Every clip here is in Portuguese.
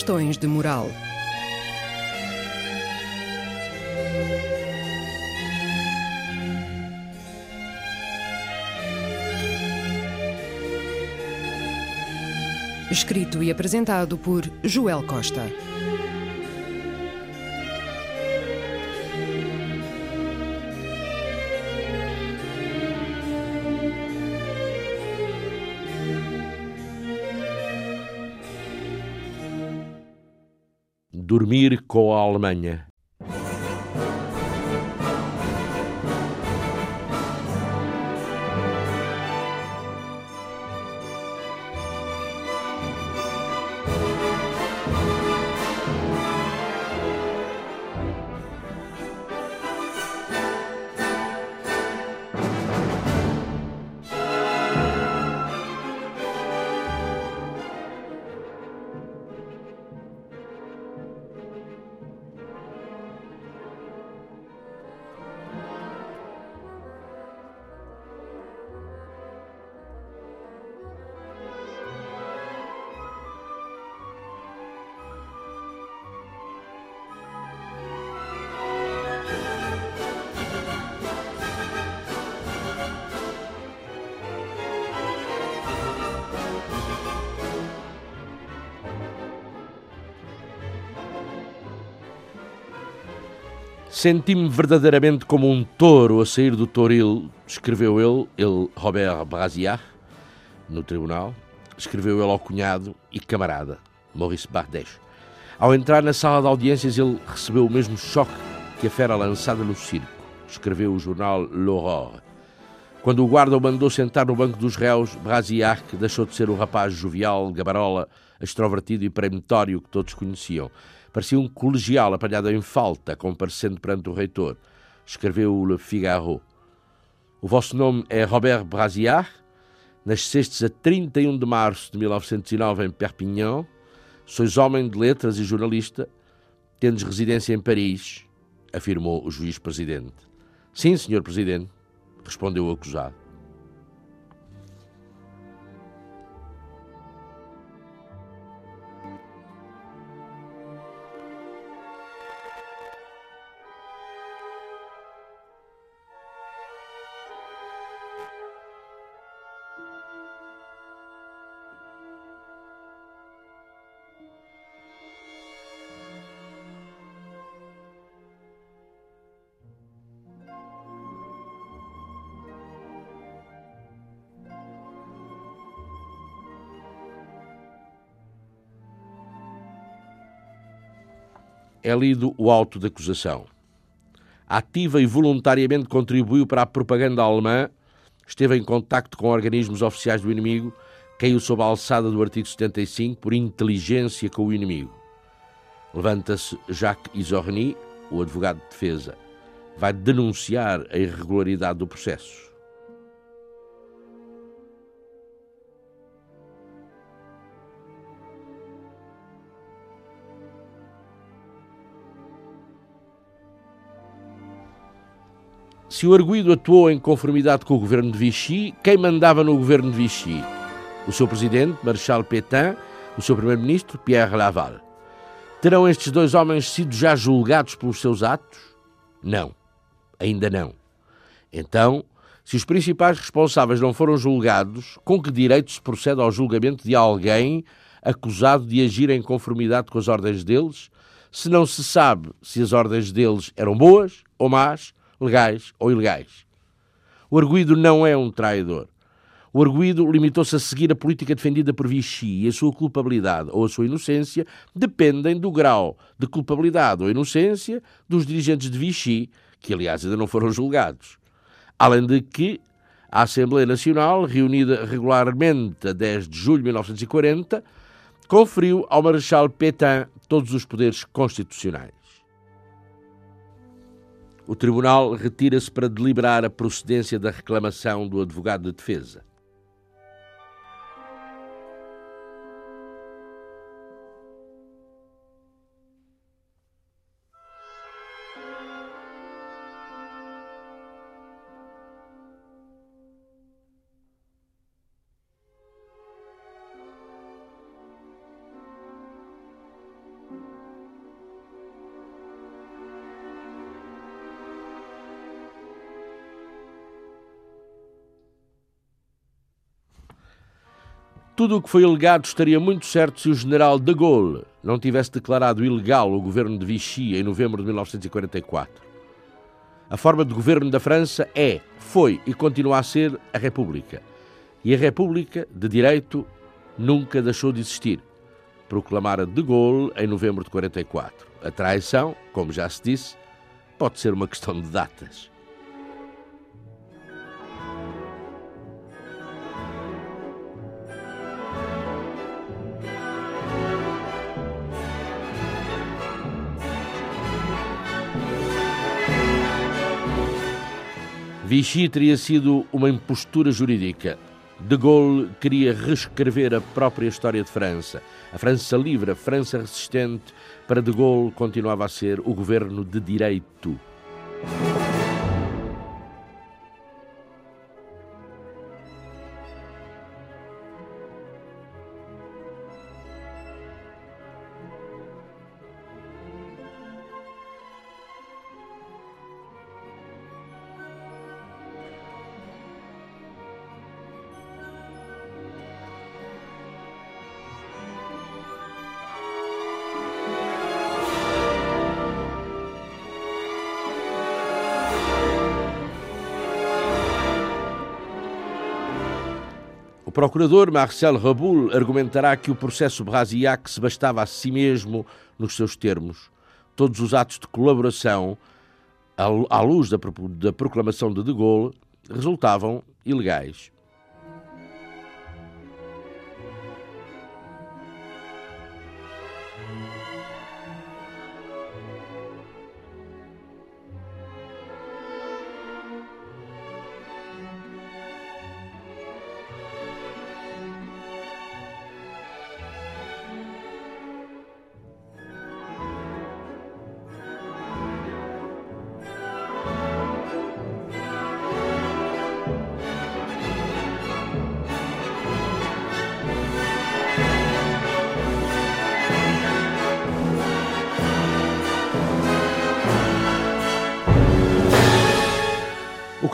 Questões de moral. Escrito e apresentado por Joel Costa. Dormir com a Alemanha. Senti-me verdadeiramente como um touro a sair do toril, escreveu ele, ele Robert Brasiat, no tribunal, escreveu ele ao cunhado e camarada, Maurice Bardes. Ao entrar na sala de audiências, ele recebeu o mesmo choque que a fera lançada no circo, escreveu o jornal L'Aurore. Quando o guarda o mandou sentar no banco dos réus, Brasiat deixou de ser o rapaz jovial, gabarola, extrovertido e peremptório que todos conheciam. Parecia um colegial apanhado em falta, comparecendo perante o reitor. Escreveu o Le Figaro. O vosso nome é Robert Brasiat. Nascestes a 31 de março de 1909 em Perpignan. Sois homem de letras e jornalista. Tendes residência em Paris, afirmou o juiz-presidente. Sim, senhor presidente, respondeu o acusado. É lido o auto de acusação. Ativa e voluntariamente contribuiu para a propaganda alemã, esteve em contacto com organismos oficiais do inimigo, caiu sob a alçada do artigo 75 por inteligência com o inimigo. Levanta-se Jacques Isorni, o advogado de defesa. Vai denunciar a irregularidade do processo. Se o arguído atuou em conformidade com o governo de Vichy, quem mandava no governo de Vichy? O seu presidente, Marshal Pétain, o seu primeiro-ministro, Pierre Laval. Terão estes dois homens sido já julgados pelos seus atos? Não, ainda não. Então, se os principais responsáveis não foram julgados, com que direito se procede ao julgamento de alguém acusado de agir em conformidade com as ordens deles, se não se sabe se as ordens deles eram boas ou más, legais ou ilegais. O arguído não é um traidor. O arguído limitou-se a seguir a política defendida por Vichy e a sua culpabilidade ou a sua inocência dependem do grau de culpabilidade ou inocência dos dirigentes de Vichy, que aliás ainda não foram julgados. Além de que a Assembleia Nacional, reunida regularmente a 10 de julho de 1940, conferiu ao Marechal Pétain todos os poderes constitucionais. O tribunal retira-se para deliberar a procedência da reclamação do advogado de defesa. Tudo o que foi alegado estaria muito certo se o general de Gaulle não tivesse declarado ilegal o governo de Vichy em novembro de 1944. A forma de governo da França é, foi e continua a ser a República. E a República, de direito, nunca deixou de existir. Proclamara de Gaulle em novembro de 44. A traição, como já se disse, pode ser uma questão de datas. Vichy teria sido uma impostura jurídica. De Gaulle queria reescrever a própria história de França. A França livre, a França resistente. Para De Gaulle continuava a ser o governo de direito. Procurador Marcel Raboul argumentará que o processo Brasillac se bastava a si mesmo nos seus termos. Todos os atos de colaboração, à luz da, proclamação de De Gaulle, resultavam ilegais.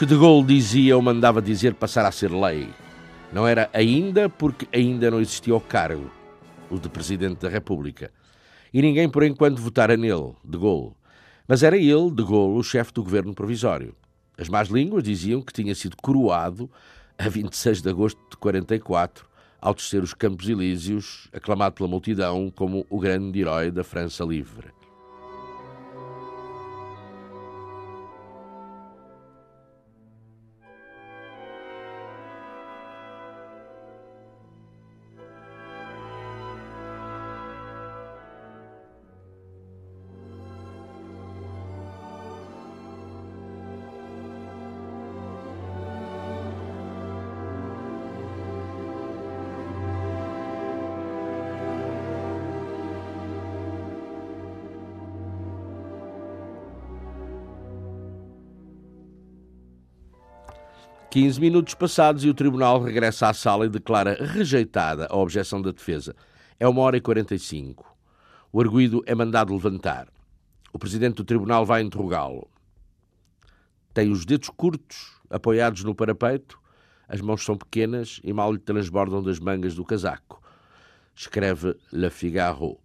Que De Gaulle dizia ou mandava dizer passara a ser lei. Não era ainda porque ainda não existia o cargo, o de Presidente da República. E ninguém por enquanto votara nele, De Gaulle. Mas era ele, De Gaulle, o chefe do governo provisório. As más línguas diziam que tinha sido coroado a 26 de agosto de 44, ao descer os Campos Elíseos, aclamado pela multidão como o grande herói da França livre. 15 minutos passados e o tribunal regressa à sala e declara rejeitada a objeção da defesa. É uma hora e 45. O arguído é mandado levantar. O presidente do tribunal vai interrogá-lo. Tem os dedos curtos, apoiados no parapeito, as mãos são pequenas e mal lhe transbordam das mangas do casaco. Escreve Le Figaro.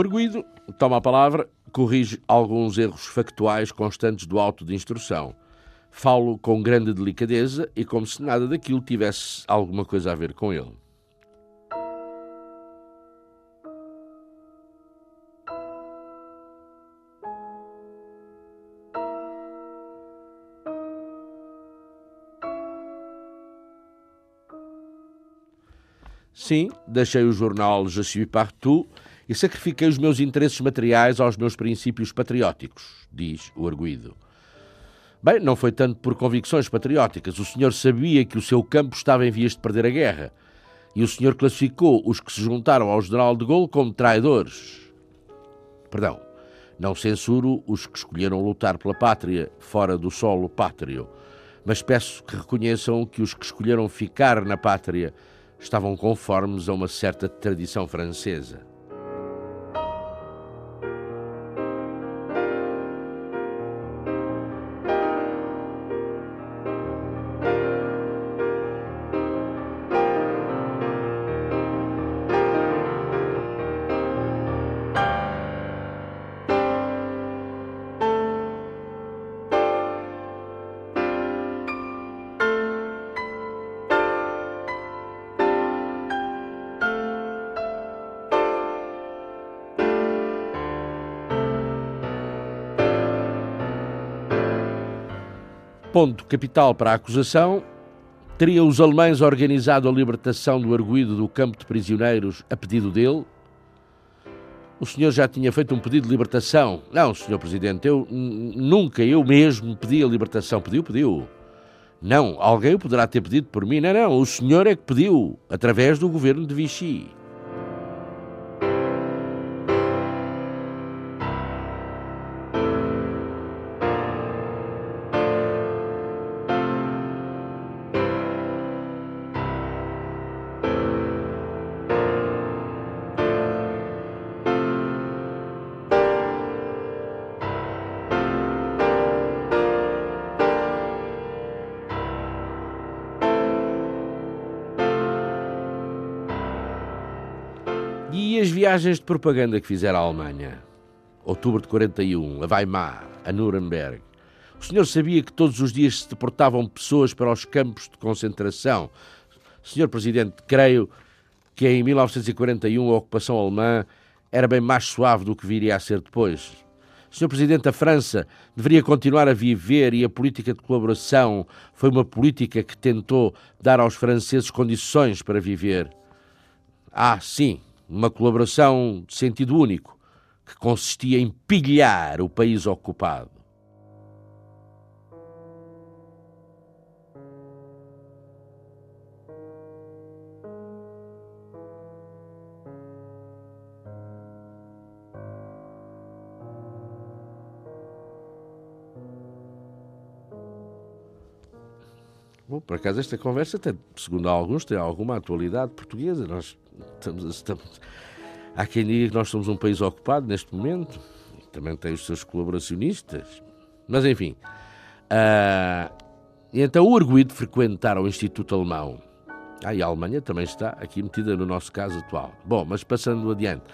Arguído toma a palavra, corrige alguns erros factuais constantes do auto de instrução. Falo com grande delicadeza e como se nada daquilo tivesse alguma coisa a ver com ele. Sim, deixei o jornal Je suis partout e sacrifiquei os meus interesses materiais aos meus princípios patrióticos, diz o arguído. Bem, não foi tanto por convicções patrióticas. O senhor sabia que o seu campo estava em vias de perder a guerra. E o senhor classificou os que se juntaram ao general de Gaulle como traidores. Perdão, não censuro os que escolheram lutar pela pátria fora do solo pátrio, mas peço que reconheçam que os que escolheram ficar na pátria estavam conformes a uma certa tradição francesa. Ponto capital para a acusação. Teriam os alemães organizado a libertação do arguído do campo de prisioneiros a pedido dele? O senhor já tinha feito um pedido de libertação? Não, senhor Presidente, eu nunca, eu mesmo pedi a libertação. Pediu, pediu. Não, alguém o poderá ter pedido por mim. Não, não, o senhor é que pediu, através do governo de Vichy. Viagens de propaganda que fizeram à Alemanha? Outubro de 41, a Weimar, a Nuremberg. O senhor sabia que todos os dias se deportavam pessoas para os campos de concentração? Senhor Presidente, creio que em 1941 a ocupação alemã era bem mais suave do que viria a ser depois. Senhor Presidente, a França deveria continuar a viver e a política de colaboração foi uma política que tentou dar aos franceses condições para viver. Ah, sim, uma colaboração de sentido único, que consistia em pilhar o país ocupado. Bom, por acaso esta conversa, tem, segundo alguns, tem alguma atualidade portuguesa. Nós estamos, estamos... Há quem diga que nós somos um país ocupado neste momento, também tem os seus colaboracionistas, mas enfim. Uh, então o de frequentar o Instituto Alemão. Ah, e a Alemanha também está aqui metida no nosso caso atual. Bom, mas passando adiante.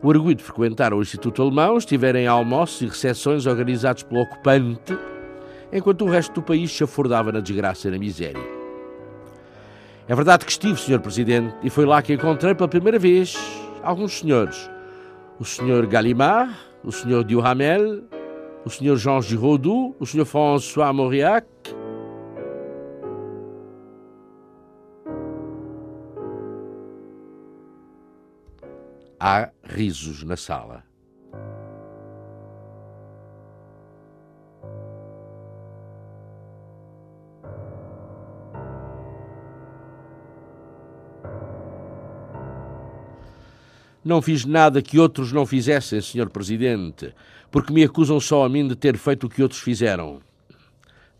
O de frequentar o Instituto Alemão estiverem almoços e recepções organizados pelo ocupante, enquanto o resto do país se afordava na desgraça e na miséria. É verdade que estive, Sr. Presidente, e foi lá que encontrei pela primeira vez alguns senhores. O Sr. Gallimard, o Sr. Duhamel, o Sr. Jean Giraudoux, o Sr. François Mauriac. Há risos na sala. Não fiz nada que outros não fizessem, Sr. Presidente, porque me acusam só a mim de ter feito o que outros fizeram.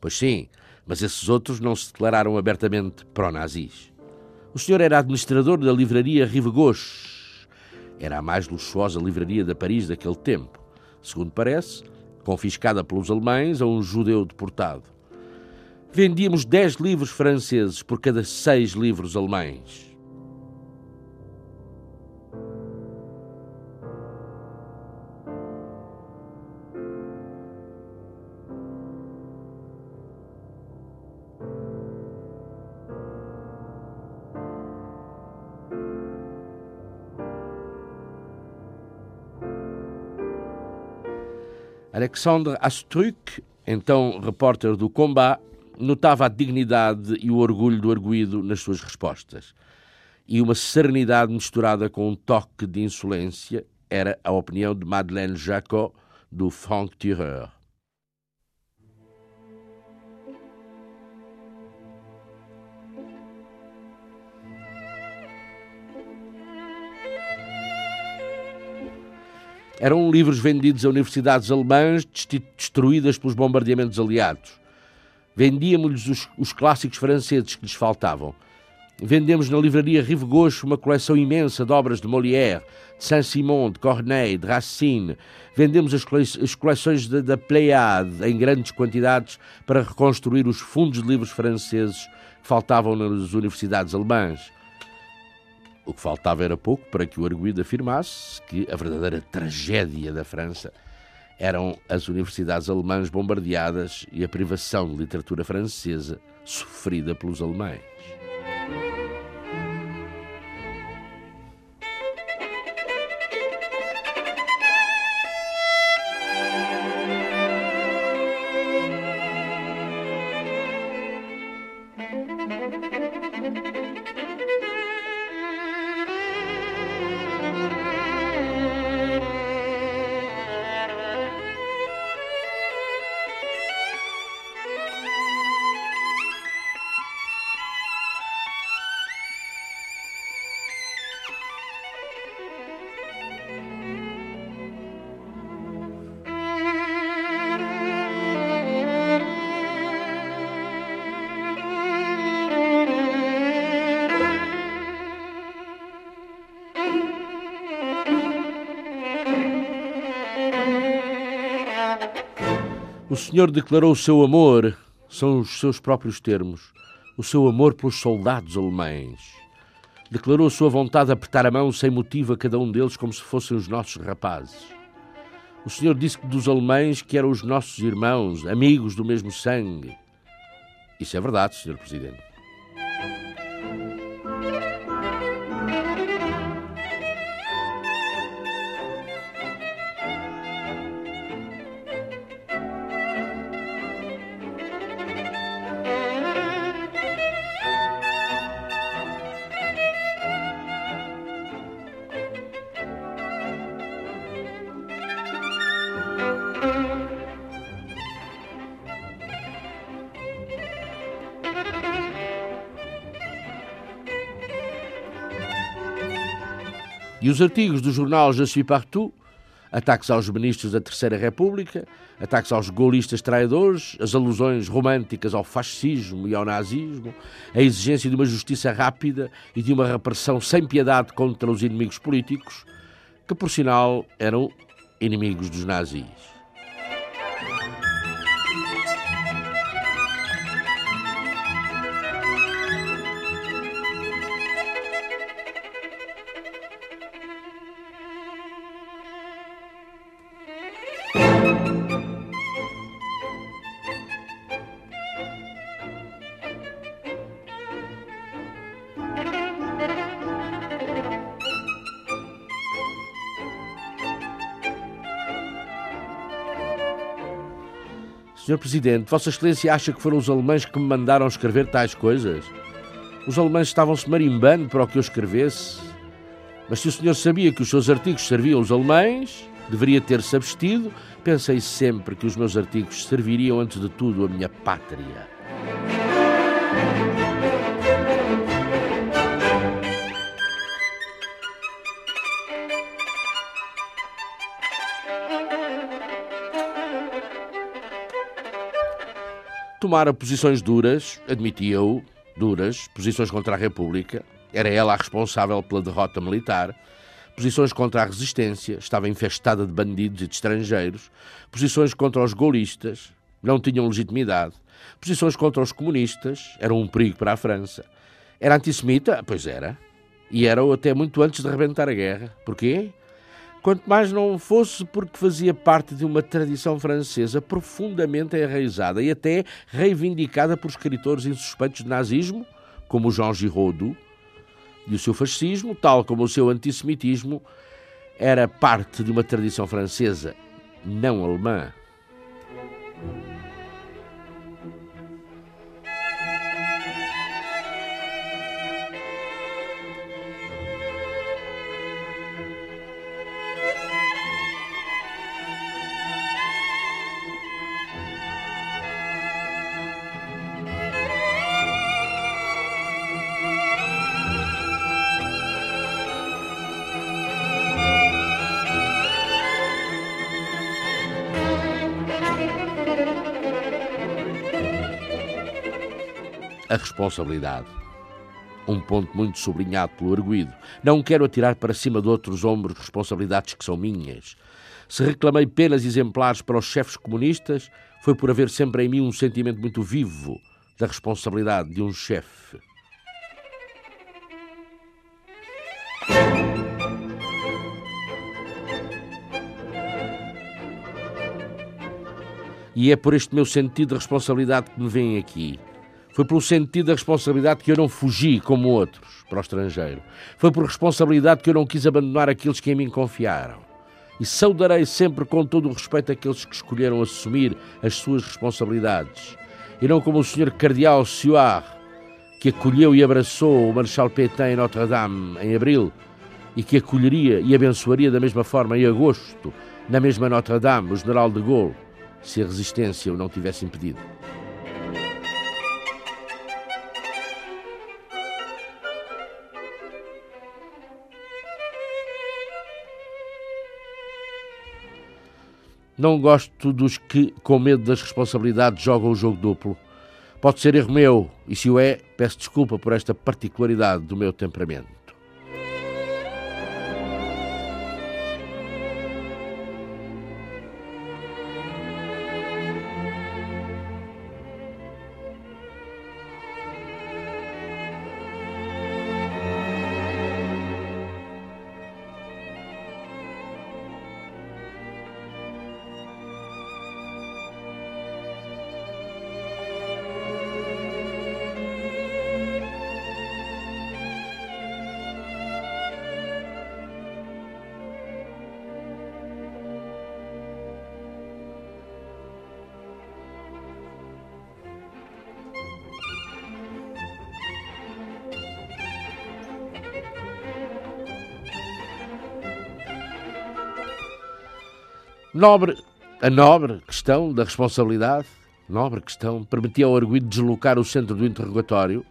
Pois sim, mas esses outros não se declararam abertamente pró-nazis. O senhor era administrador da livraria Rive Gauche. Era a mais luxuosa livraria da Paris daquele tempo. Segundo parece, confiscada pelos alemães a um judeu deportado. Vendíamos dez livros franceses por cada seis livros alemães. Alexandre Astruc, então repórter do Combat, notava a dignidade e o orgulho do arguído nas suas respostas. E uma serenidade misturada com um toque de insolência era a opinião de Madeleine Jacot, do Franc Tireur. Eram livros vendidos a universidades alemãs destruídas pelos bombardeamentos aliados. Vendíamos-lhes os, os, clássicos franceses que lhes faltavam. Vendemos na livraria Rive Gauche uma coleção imensa de obras de Molière, de Saint-Simon, de Corneille, de Racine. Vendemos as, cole as coleções da, Pléiade em grandes quantidades para reconstruir os fundos de livros franceses que faltavam nas universidades alemãs. O que faltava era pouco para que o arguído afirmasse que a verdadeira tragédia da França eram as universidades alemãs bombardeadas e a privação de literatura francesa sofrida pelos alemães. O Senhor declarou o seu amor, são os seus próprios termos, o seu amor pelos soldados alemães. Declarou a sua vontade de apertar a mão sem motivo a cada um deles como se fossem os nossos rapazes. O Senhor disse que dos alemães que eram os nossos irmãos, amigos do mesmo sangue. Isso é verdade, Senhor Presidente. Os artigos do jornal Je suis partout, ataques aos ministros da Terceira República, ataques aos golistas traidores, as alusões românticas ao fascismo e ao nazismo, a exigência de uma justiça rápida e de uma repressão sem piedade contra os inimigos políticos, que por sinal eram inimigos dos nazis. Senhor Presidente, Vossa Excelência acha que foram os alemães que me mandaram escrever tais coisas? Os alemães estavam-se marimbando para o que eu escrevesse. Mas se o senhor sabia que os seus artigos serviam aos alemães, deveria ter-se abstido. Pensei sempre que os meus artigos serviriam, antes de tudo, a minha pátria. tomara posições duras, admitia-o, duras, posições contra a República, era ela a responsável pela derrota militar, posições contra a resistência, estava infestada de bandidos e de estrangeiros, posições contra os golistas, não tinham legitimidade, posições contra os comunistas, eram um perigo para a França. Era antissemita? Pois era. E era até muito antes de rebentar a guerra. Porquê? quanto mais não fosse porque fazia parte de uma tradição francesa profundamente enraizada e até reivindicada por escritores insuspeitos de nazismo, como Jean Giraudoux, e o seu fascismo, tal como o seu antissemitismo, era parte de uma tradição francesa, não alemã. A responsabilidade. Um ponto muito sublinhado pelo arguído. Não quero atirar para cima de outros ombros responsabilidades que são minhas. Se reclamei penas exemplares para os chefes comunistas, foi por haver sempre em mim um sentimento muito vivo da responsabilidade de um chefe. E é por este meu sentido de responsabilidade que me vem aqui. Foi pelo sentido da responsabilidade que eu não fugi como outros para o estrangeiro. Foi por responsabilidade que eu não quis abandonar aqueles que em mim confiaram. E saudarei sempre com todo o respeito aqueles que escolheram assumir as suas responsabilidades. E não como o Sr. Cardeal Suard, que acolheu e abraçou o Marechal Pétain em Notre-Dame em abril e que acolheria e abençoaria da mesma forma em agosto, na mesma Notre-Dame, o General de Gaulle se a resistência o não tivesse impedido. Não gosto dos que, com medo das responsabilidades, jogam o jogo duplo. Pode ser erro meu, e se o é, peço desculpa por esta particularidade do meu temperamento. Nobre, a nobre questão da responsabilidade, nobre questão, permitia ao arguido deslocar o centro do interrogatório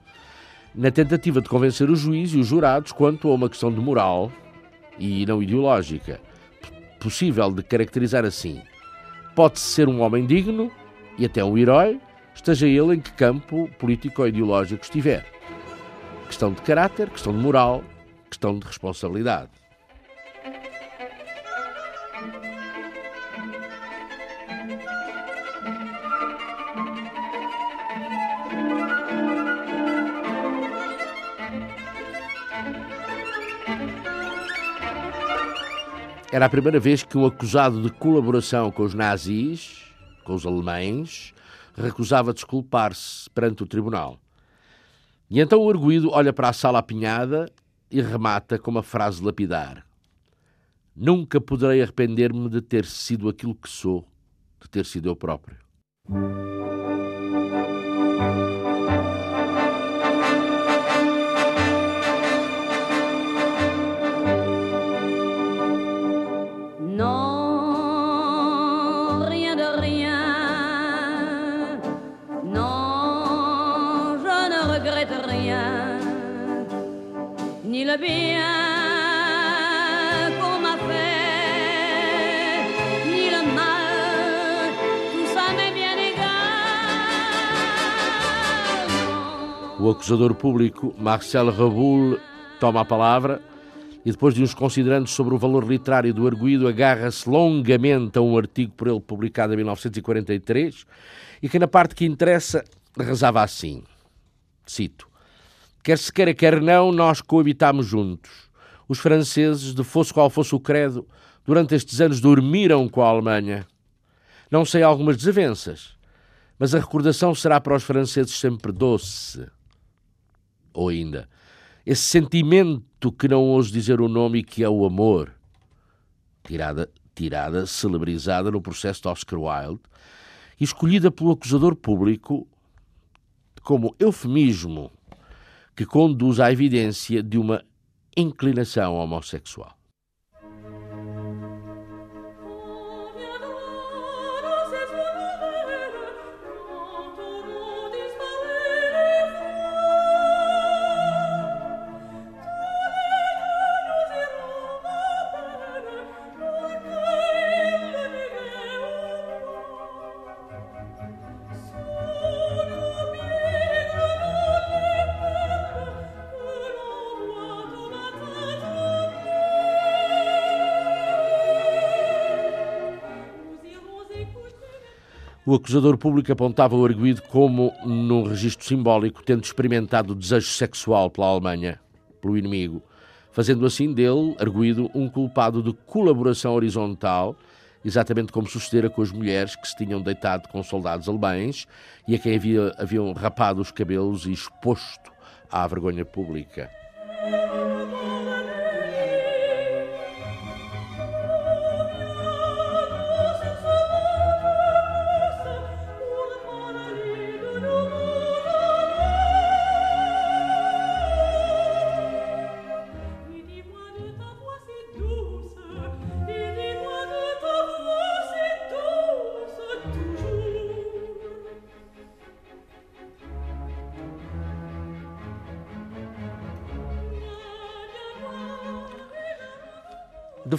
na tentativa de convencer o juiz e os jurados quanto a uma questão de moral e não ideológica, possível de caracterizar assim. Pode-se ser um homem digno e até um herói, esteja ele em que campo político ou ideológico estiver. Questão de caráter, questão de moral, questão de responsabilidade. Era a primeira vez que um acusado de colaboração com os nazis, com os alemães, recusava desculpar-se perante o tribunal. E então o arguído olha para a sala apinhada e remata com uma frase lapidar: Nunca poderei arrepender-me de ter sido aquilo que sou, de ter sido eu próprio. Bien. O acusador público Marcel Raboul toma a palavra e depois de uns considerandos sobre o valor literário do arguído, agarra-se longamente a um artigo por ele publicado em 1943 e que na parte que interessa rezava assim, cito, Quer se queira, quer não, nós coabitamos juntos. Os franceses, de fosse qual fosse o credo, durante estes anos dormiram com a Alemanha. Não sei algumas desavenças, mas a recordação será para os franceses sempre doce. Ou ainda, esse sentimento que não ouso dizer o nome e que é o amor, tirada, tirada, celebrizada no processo de Oscar Wilde, e escolhida pelo acusador público como eufemismo que conduz à evidência de uma inclinação homossexual. O acusador público apontava o arguído como, num registro simbólico, tendo experimentado desejo sexual pela Alemanha, pelo inimigo, fazendo assim dele, arguído, um culpado de colaboração horizontal, exatamente como sucedera com as mulheres que se tinham deitado com soldados alemães e a quem havia, haviam rapado os cabelos e exposto à vergonha pública.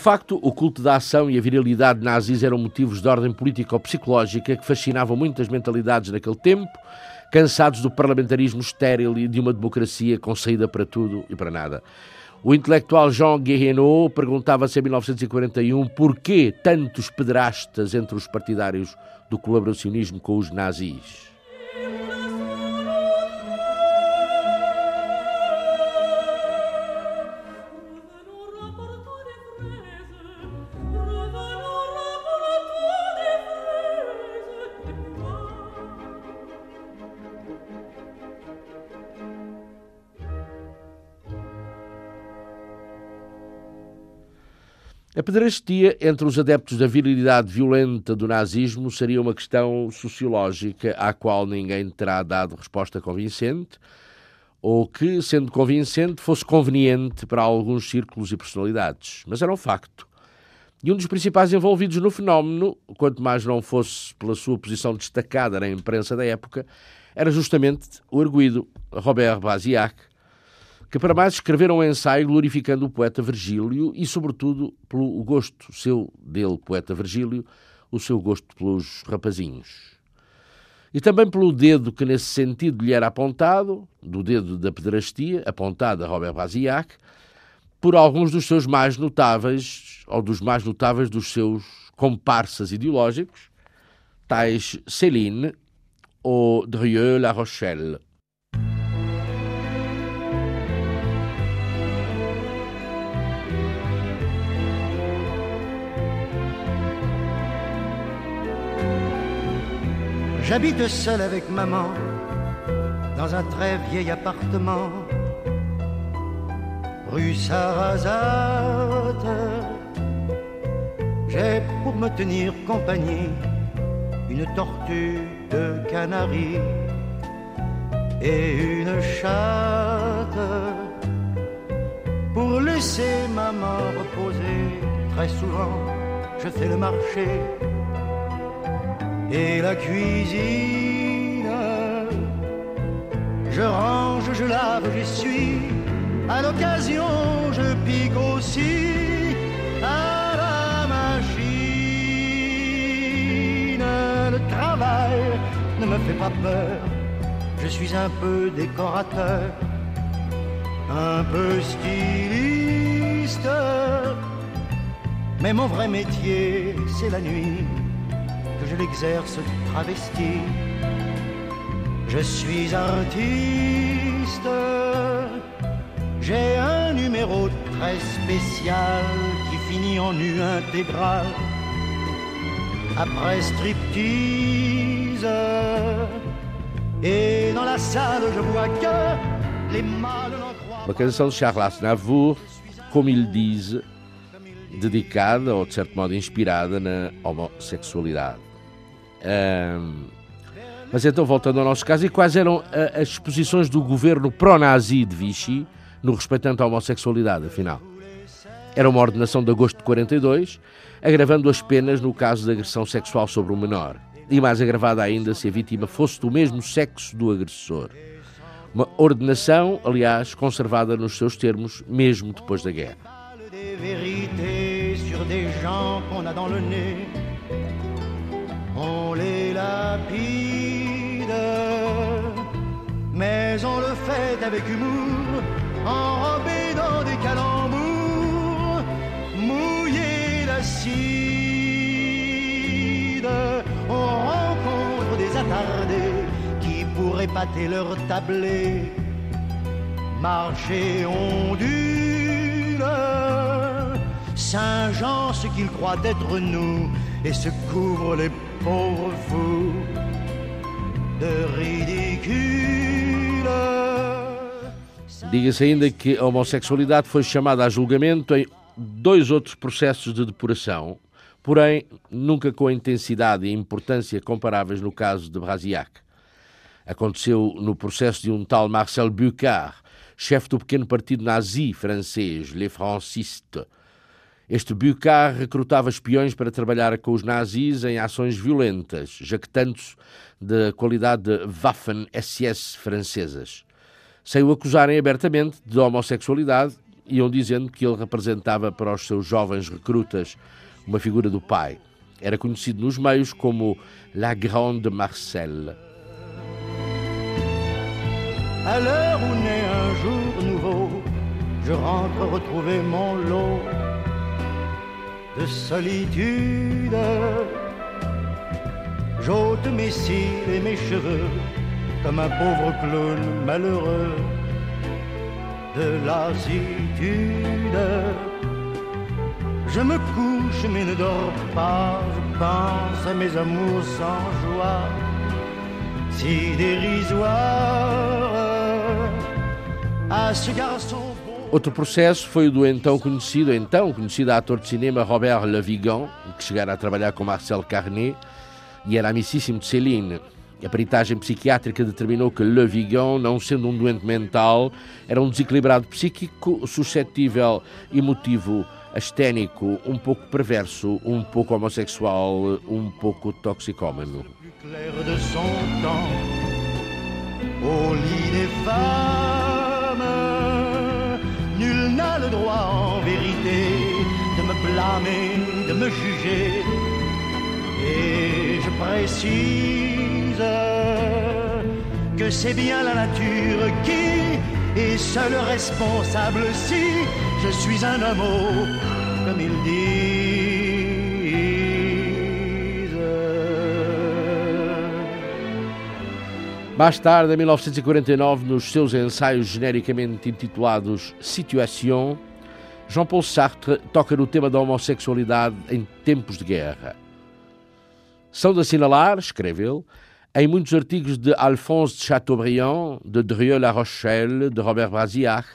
Facto, o culto da ação e a virilidade nazis eram motivos de ordem político-psicológica que fascinavam muitas mentalidades naquele tempo, cansados do parlamentarismo estéril e de uma democracia com saída para tudo e para nada. O intelectual Jean Guéhenno perguntava-se em 1941 porquê tantos pedrastas entre os partidários do colaboracionismo com os nazis. A pederastia entre os adeptos da virilidade violenta do nazismo seria uma questão sociológica à qual ninguém terá dado resposta convincente, ou que, sendo convincente, fosse conveniente para alguns círculos e personalidades. Mas era um facto. E um dos principais envolvidos no fenómeno, quanto mais não fosse pela sua posição destacada na imprensa da época, era justamente o arguído Robert Baziac, que para mais escreveram um ensaio glorificando o poeta Virgílio e, sobretudo, pelo gosto seu dele, poeta Virgílio, o seu gosto pelos rapazinhos. E também pelo dedo que nesse sentido lhe era apontado, do dedo da pedrastia, apontado a Robert Baziac, por alguns dos seus mais notáveis, ou dos mais notáveis dos seus comparsas ideológicos, tais Céline ou Drieux-La Rochelle. J'habite seul avec maman dans un très vieil appartement, rue Sarrazate. J'ai pour me tenir compagnie une tortue de canari et une chatte. Pour laisser maman reposer, très souvent je fais le marché et la cuisine. Je range, je lave, j'essuie. À l'occasion, je pique aussi à la machine. Le travail ne me fait pas peur. Je suis un peu décorateur, un peu styliste. Mais mon vrai métier, c'est la nuit je l'exerce travesti. Je suis artiste, j'ai un numéro très spécial qui finit en nu intégral. Après striptease, et dans la salle je vois que les mâles n'en croient Uma canção de Charles Aznavour, como ele diz, dedicada ou de certo modo inspirada na homossexualidade. Um, mas então, voltando ao nosso caso, e quais eram as posições do governo pró-nazi de Vichy no respeitante à homossexualidade, afinal? Era uma ordenação de agosto de 42, agravando as penas no caso de agressão sexual sobre um menor. E mais agravada ainda se a vítima fosse do mesmo sexo do agressor. Uma ordenação, aliás, conservada nos seus termos, mesmo depois da guerra. On les lapide, mais on le fait avec humour, enrobé dans des calembours, mouillé d'acide, on rencontre regardez qui pourrait pâter leur tablé. Marcher ondule, Saint-Jean ce qu'il croit être nous et se couvre les pauvres fous de ridicule. Diga-se ainda que a homossexualidade foi chamada a julgamento em dois outros processos de depuração, porém nunca com a intensidade e importância comparáveis no caso de Brasillac. Aconteceu no processo de um tal Marcel Bucard, chefe do pequeno partido nazi francês, Les Francistes. Este Bucard recrutava espiões para trabalhar com os nazis em ações violentas, jactando-se da qualidade de Waffen-SS francesas. Sem o acusarem abertamente de homossexualidade, iam dizendo que ele representava para os seus jovens recrutas uma figura do pai. Era conhecido nos meios como La Grande Marcel. À l'heure où naît un jour nouveau, je rentre retrouver mon lot de solitude. J'ôte mes cils et mes cheveux comme un pauvre clown malheureux de lassitude. Je me couche mais ne dors pas, je pense à mes amours sans joie, si dérisoires, à ce garçon. Outro processo foi o do então conhecido, então conhecido ator de cinema Robert Le Vigan, que chegara a trabalhar com Marcel Carnet e era amicíssimo de Céline. A peritagem psiquiátrica determinou que Le Vigan, não sendo um doente mental, era um desequilibrado psíquico, suscetível, emotivo, asténico, um pouco perverso, um pouco homossexual, um pouco toxicómano. au lit des droit en vérité de me blâmer, de me juger. Et je précise que c'est bien la nature qui est seule responsable si je suis un homme, comme ils disent. Mais tarde, em 1949, nos seus ensaios genericamente intitulados Situation, Jean-Paul Sartre toca no tema da homossexualidade em tempos de guerra. São de assinalar, escreve ele, em muitos artigos de Alphonse de Chateaubriand, de Drieux-La Rochelle, de Robert Brasillac,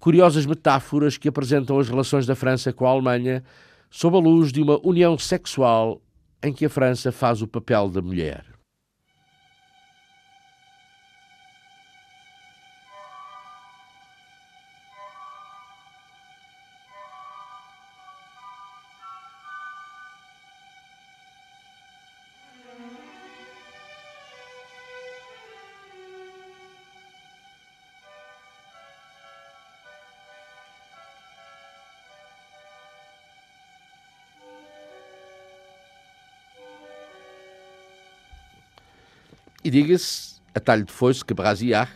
curiosas metáforas que apresentam as relações da França com a Alemanha sob a luz de uma união sexual em que a França faz o papel da mulher. E diga-se, a talho de foice, que Brasillac,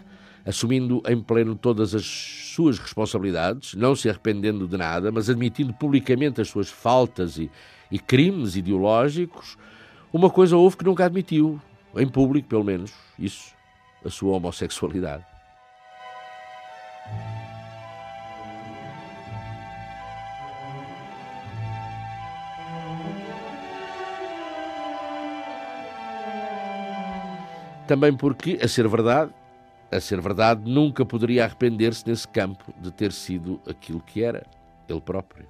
assumindo em pleno todas as suas responsabilidades, não se arrependendo de nada, mas admitindo publicamente as suas faltas e, e crimes ideológicos, uma coisa houve que nunca admitiu, em público pelo menos, isso, a sua homossexualidade. Também porque, a ser verdade, a ser verdade, nunca poderia arrepender-se nesse campo de ter sido aquilo que era, ele próprio.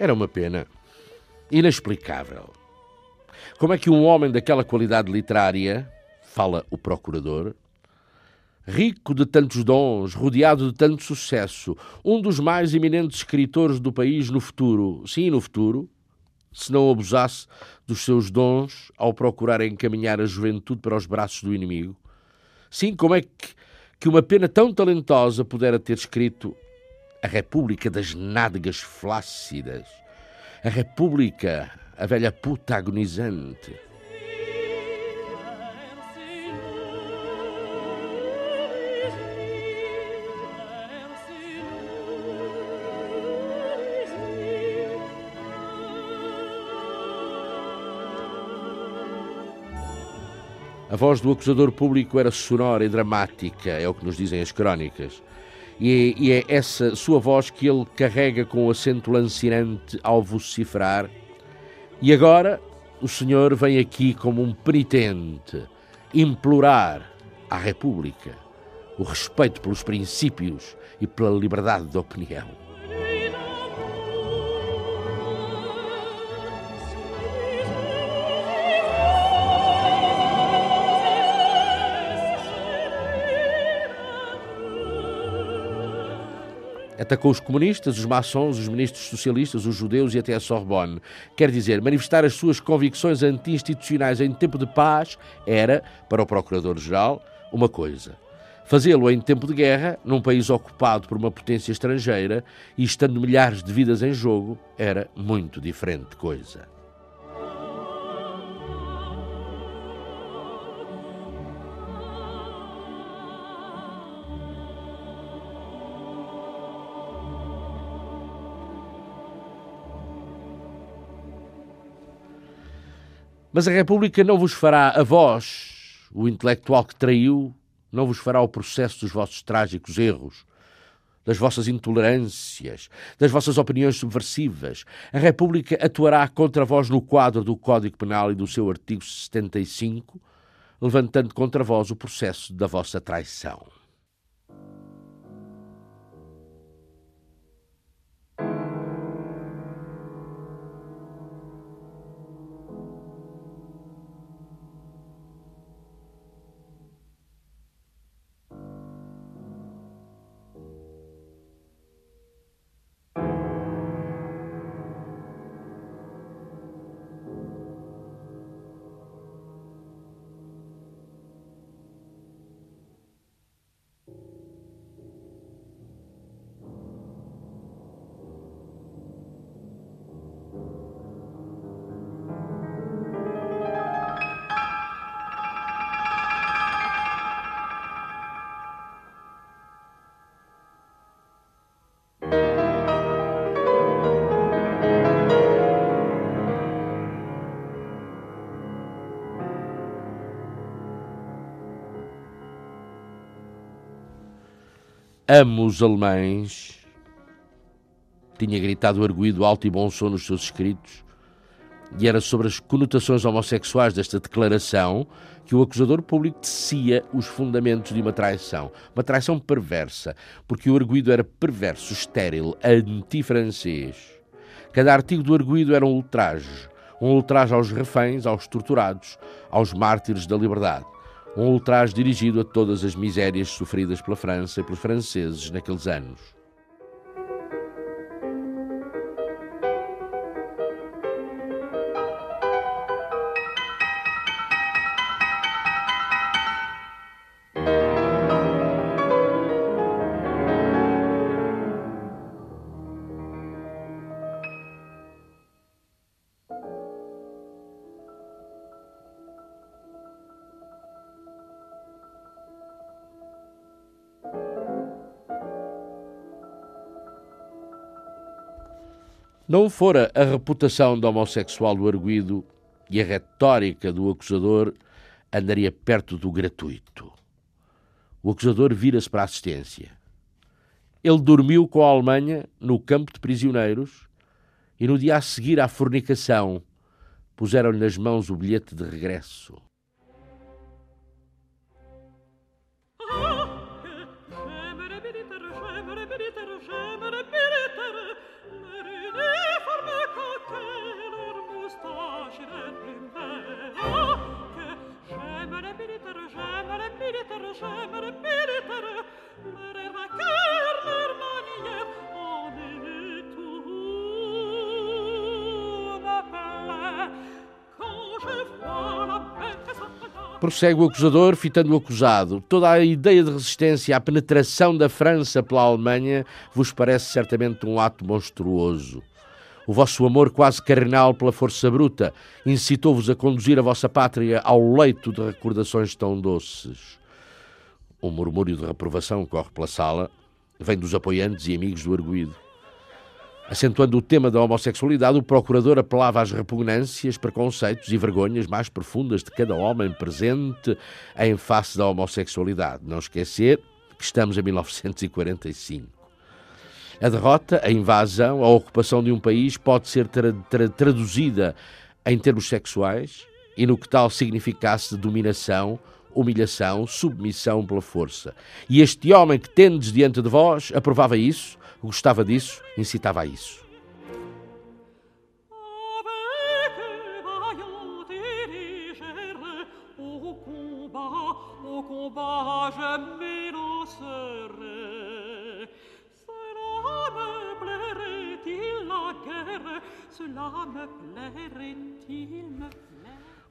Era uma pena. Inexplicável. Como é que um homem daquela qualidade literária, fala o procurador. Rico de tantos dons, rodeado de tanto sucesso, um dos mais eminentes escritores do país no futuro, sim, no futuro, se não abusasse dos seus dons ao procurar encaminhar a juventude para os braços do inimigo? Sim, como é que, que uma pena tão talentosa pudera ter escrito a República das Nádegas Flácidas, a República, a velha puta agonizante? A voz do acusador público era sonora e dramática, é o que nos dizem as crónicas. E é, e é essa sua voz que ele carrega com o acento lancinante ao vociferar. E agora o senhor vem aqui como um penitente implorar à República o respeito pelos princípios e pela liberdade de opinião. Atacou os comunistas, os maçons, os ministros socialistas, os judeus e até a Sorbonne. Quer dizer, manifestar as suas convicções anti-institucionais em tempo de paz era, para o Procurador-Geral, uma coisa. Fazê-lo em tempo de guerra, num país ocupado por uma potência estrangeira e estando milhares de vidas em jogo, era muito diferente coisa. Mas a República não vos fará a vós, o intelectual que traiu, não vos fará o processo dos vossos trágicos erros, das vossas intolerâncias, das vossas opiniões subversivas. A República atuará contra vós no quadro do Código Penal e do seu artigo 75, levantando contra vós o processo da vossa traição. Amo os alemães, tinha gritado arguído alto e bom som nos seus escritos, e era sobre as conotações homossexuais desta declaração que o acusador público tecia os fundamentos de uma traição. Uma traição perversa, porque o arguído era perverso, estéril, anti-francês. Cada artigo do arguído era um ultraje. Um ultraje aos reféns, aos torturados, aos mártires da liberdade um ultraje dirigido a todas as misérias sofridas pela França e pelos franceses naqueles anos. Não fora a reputação do homossexual do arguído e a retórica do acusador, andaria perto do gratuito. O acusador vira-se para a assistência. Ele dormiu com a Alemanha no campo de prisioneiros e no dia a seguir à fornicação puseram-lhe nas mãos o bilhete de regresso. Prossegue o acusador, fitando o acusado. Toda a ideia de resistência à penetração da França pela Alemanha vos parece certamente um ato monstruoso. O vosso amor quase carnal pela força bruta incitou-vos a conduzir a vossa pátria ao leito de recordações tão doces. Um murmúrio de reprovação corre pela sala, vem dos apoiantes e amigos do arguído. Acentuando o tema da homossexualidade, o procurador apelava às repugnâncias, preconceitos e vergonhas mais profundas de cada homem presente em face da homossexualidade. Não esquecer que estamos em 1945. A derrota, a invasão, a ocupação de um país pode ser tra tra traduzida em termos sexuais e no que tal significasse dominação, humilhação, submissão pela força. E este homem que tendes diante de vós aprovava isso gostava disso, incitava a isso.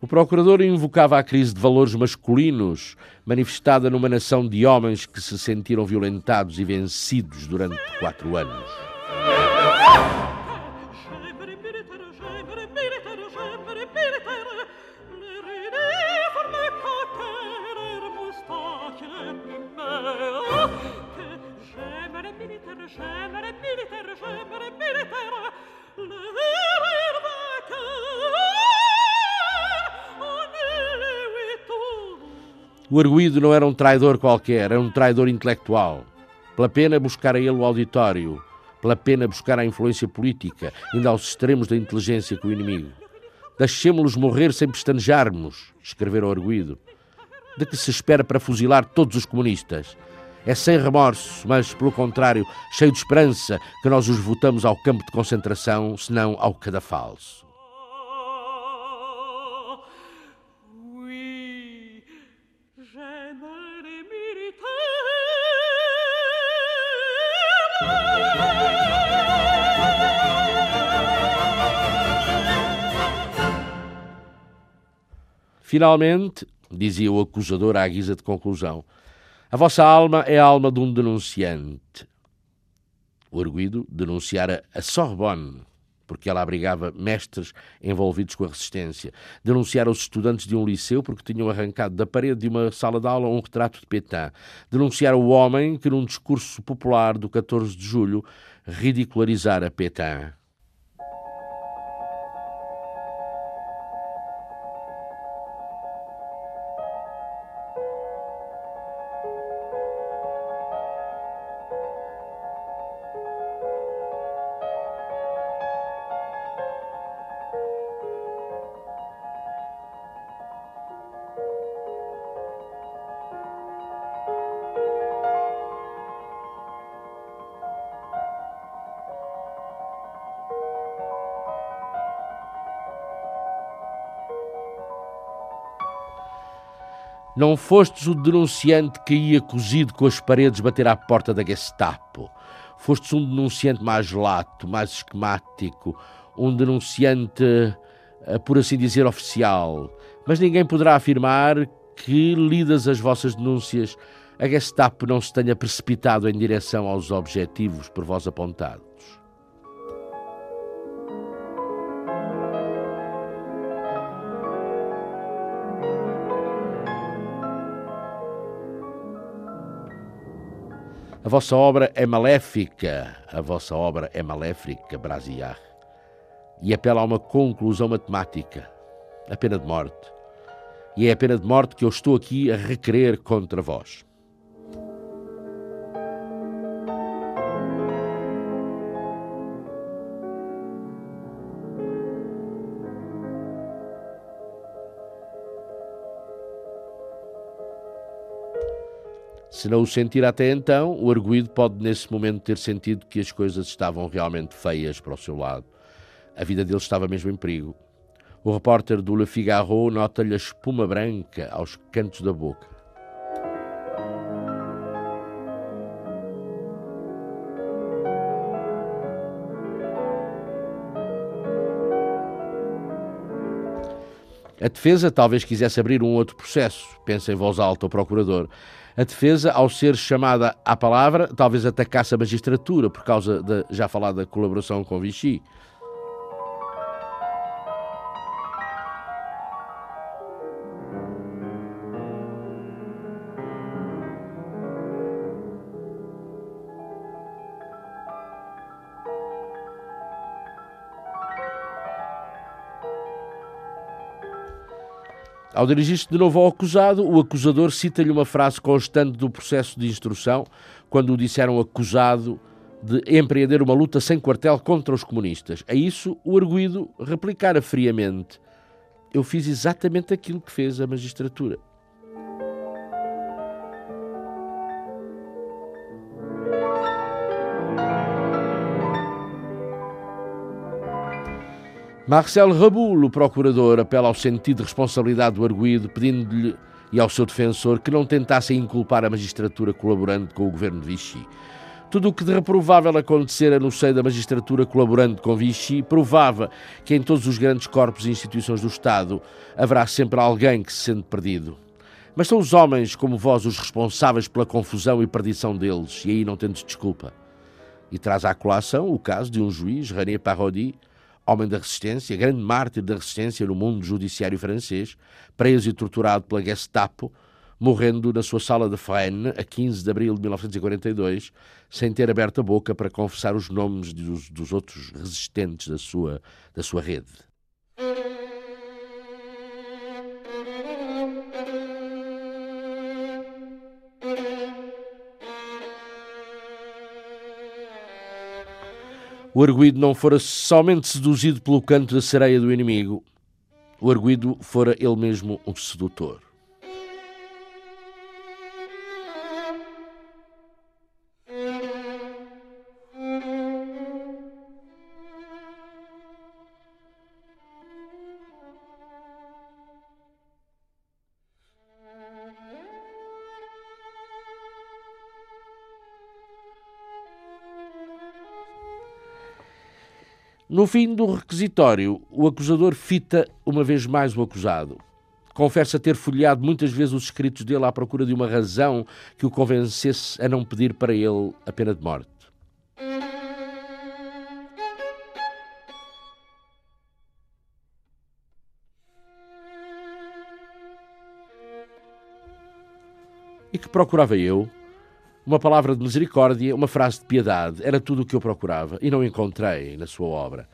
O procurador invocava a crise de valores masculinos, manifestada numa nação de homens que se sentiram violentados e vencidos durante quatro anos. O arguído não era um traidor qualquer, era um traidor intelectual. Pela pena buscar a ele o auditório, pela pena buscar a influência política, indo aos extremos da inteligência com o inimigo. Deixemos-los morrer sem pestanejarmos, escrever o arguído. De que se espera para fuzilar todos os comunistas? É sem remorso, mas, pelo contrário, cheio de esperança, que nós os votamos ao campo de concentração, senão ao cadafalso. Finalmente, dizia o acusador à guisa de conclusão, a vossa alma é a alma de um denunciante. O arguído denunciara a Sorbonne, porque ela abrigava mestres envolvidos com a resistência. Denunciara os estudantes de um liceu porque tinham arrancado da parede de uma sala de aula um retrato de Pétain. Denunciara o homem que, num discurso popular do 14 de julho, ridicularizara Pétain. Não fostes o denunciante que ia cozido com as paredes bater à porta da Gestapo. Fostes um denunciante mais lato, mais esquemático, um denunciante, eh, por assim dizer, oficial. Mas ninguém poderá afirmar que, lidas as vossas denúncias, a Gestapo não se tenha precipitado em direção aos objetivos por vós apontados. A vossa obra é maléfica, a vossa obra é maléfica, Brasiar, e apela a uma conclusão matemática, a pena de morte. E é a pena de morte que eu estou aqui a requerer contra vós. Se não o sentir até então, o arguído pode nesse momento ter sentido que as coisas estavam realmente feias para o seu lado. A vida dele estava mesmo em perigo. O repórter do Le Figaro nota-lhe a espuma branca aos cantos da boca. A defesa talvez quisesse abrir um outro processo, pensa em voz alta o procurador. A defesa, ao ser chamada à palavra, talvez atacasse a magistratura por causa da já falada colaboração com Vichy. Ao dirigir-se de novo ao acusado, o acusador cita-lhe uma frase constante do processo de instrução, quando o disseram acusado de empreender uma luta sem quartel contra os comunistas. A isso, o arguído replicara friamente: Eu fiz exatamente aquilo que fez a magistratura. Marcel Raboul, o procurador, apela ao sentido de responsabilidade do arguído, pedindo-lhe e ao seu defensor que não tentassem inculpar a magistratura colaborante com o governo de Vichy. Tudo o que de reprovável acontecera no seio da magistratura colaborante com Vichy provava que em todos os grandes corpos e instituições do Estado haverá sempre alguém que se sente perdido. Mas são os homens como vós os responsáveis pela confusão e perdição deles, e aí não tendes desculpa. E traz à colação o caso de um juiz, René Parodi, homem da resistência, grande mártir da resistência no mundo judiciário francês, preso e torturado pela Gestapo, morrendo na sua sala de Fresnes a 15 de abril de 1942, sem ter aberto a boca para confessar os nomes dos, dos outros resistentes da sua, da sua rede. O arguído não fora somente seduzido pelo canto da sereia do inimigo, o arguído fora ele mesmo um sedutor. No fim do requisitório, o acusador fita uma vez mais o acusado. Confessa ter folheado muitas vezes os escritos dele à procura de uma razão que o convencesse a não pedir para ele a pena de morte. E que procurava eu? Uma palavra de misericórdia, uma frase de piedade, era tudo o que eu procurava e não encontrei na sua obra.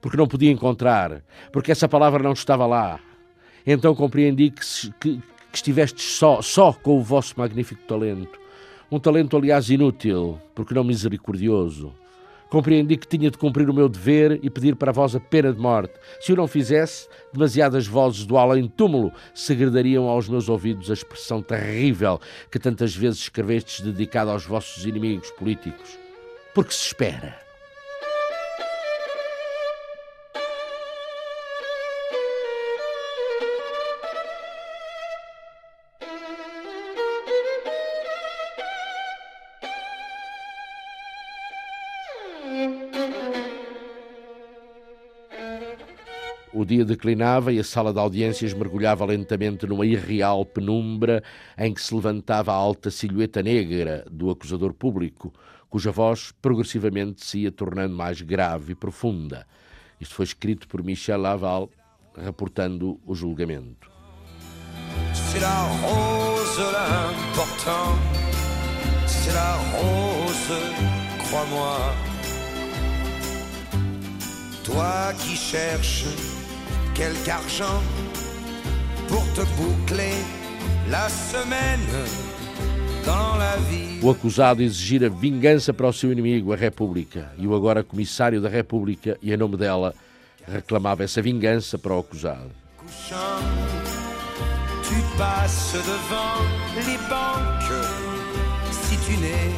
Porque não podia encontrar, porque essa palavra não estava lá. Então compreendi que, que, que estivestes só, só com o vosso magnífico talento. Um talento, aliás, inútil, porque não misericordioso. Compreendi que tinha de cumprir o meu dever e pedir para vós a pena de morte. Se o não fizesse, demasiadas vozes do além-túmulo segredariam aos meus ouvidos a expressão terrível que tantas vezes escrevestes dedicada aos vossos inimigos políticos. Porque se espera. O dia declinava e a sala de audiências mergulhava lentamente numa irreal penumbra em que se levantava a alta silhueta negra do acusador público, cuja voz progressivamente se ia tornando mais grave e profunda. Isto foi escrito por Michel Laval, reportando o julgamento. C'est la rose l'important, c'est la rose, crois-moi. Toi qui cherches quelque argent pour te boucler la semaine dans la vie. O acusado exigira vingança para o seu inimigo, a República, e o agora comissário da República, e em nome dela, reclamava essa vingança para o acusado. Couchant, tu passes devant les banques, si tu n'es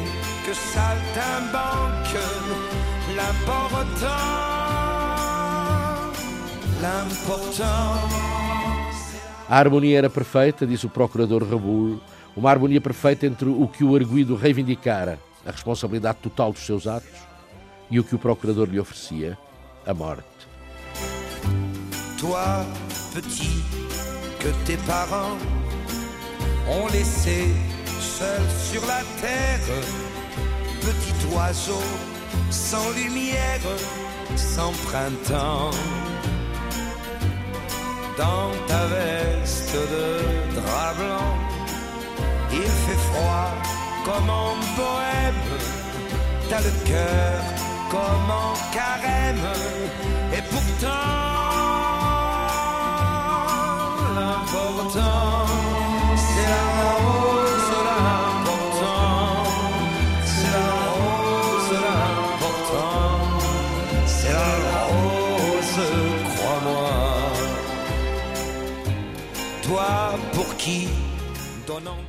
que saltimbanque, l'important a harmonia era perfeita, disse o procurador Rabulo, uma harmonia perfeita entre o que o arguído reivindicara, a responsabilidade total dos seus atos, e o que o procurador lhe oferecia, a morte. Toi, petit que tes parents ont laissé seul sur la terre. Petit oiseau sans lumière, sans printemps. Dans ta veste de drap blanc, il fait froid comme en bohème. T'as le cœur comme en carême, et pourtant l'important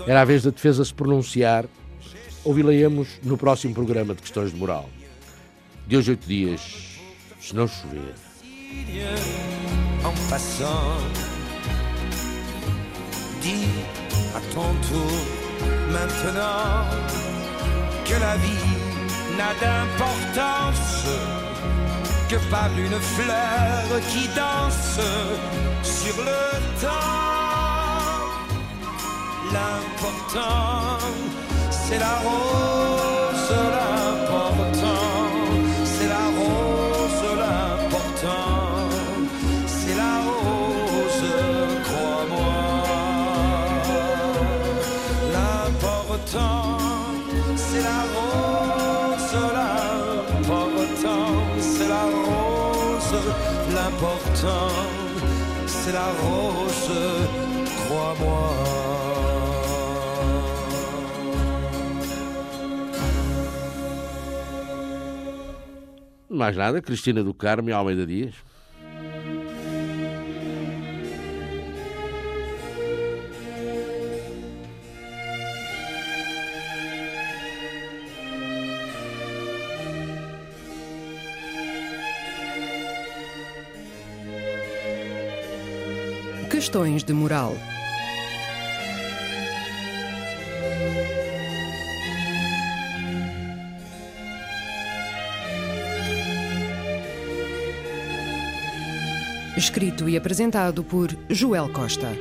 Era a vez da defesa se pronunciar. Ouvi-la-emos no próximo programa de Questões de Moral. De hoje oito dias, se não chover. en passant. Dis à ton tour maintenant que la vie n'a d'importance que par une fleur qui danse sur le temps. L'important, c'est la rose, l'important, c'est la rose, l'important, c'est la rose, crois-moi. L'important, c'est la rose, l'important, c'est la rose, l'important, c'est la rose, crois-moi. Mais nada, Cristina do Carmo e Almeida Dias. Questões de moral. Escrito e apresentado por Joel Costa.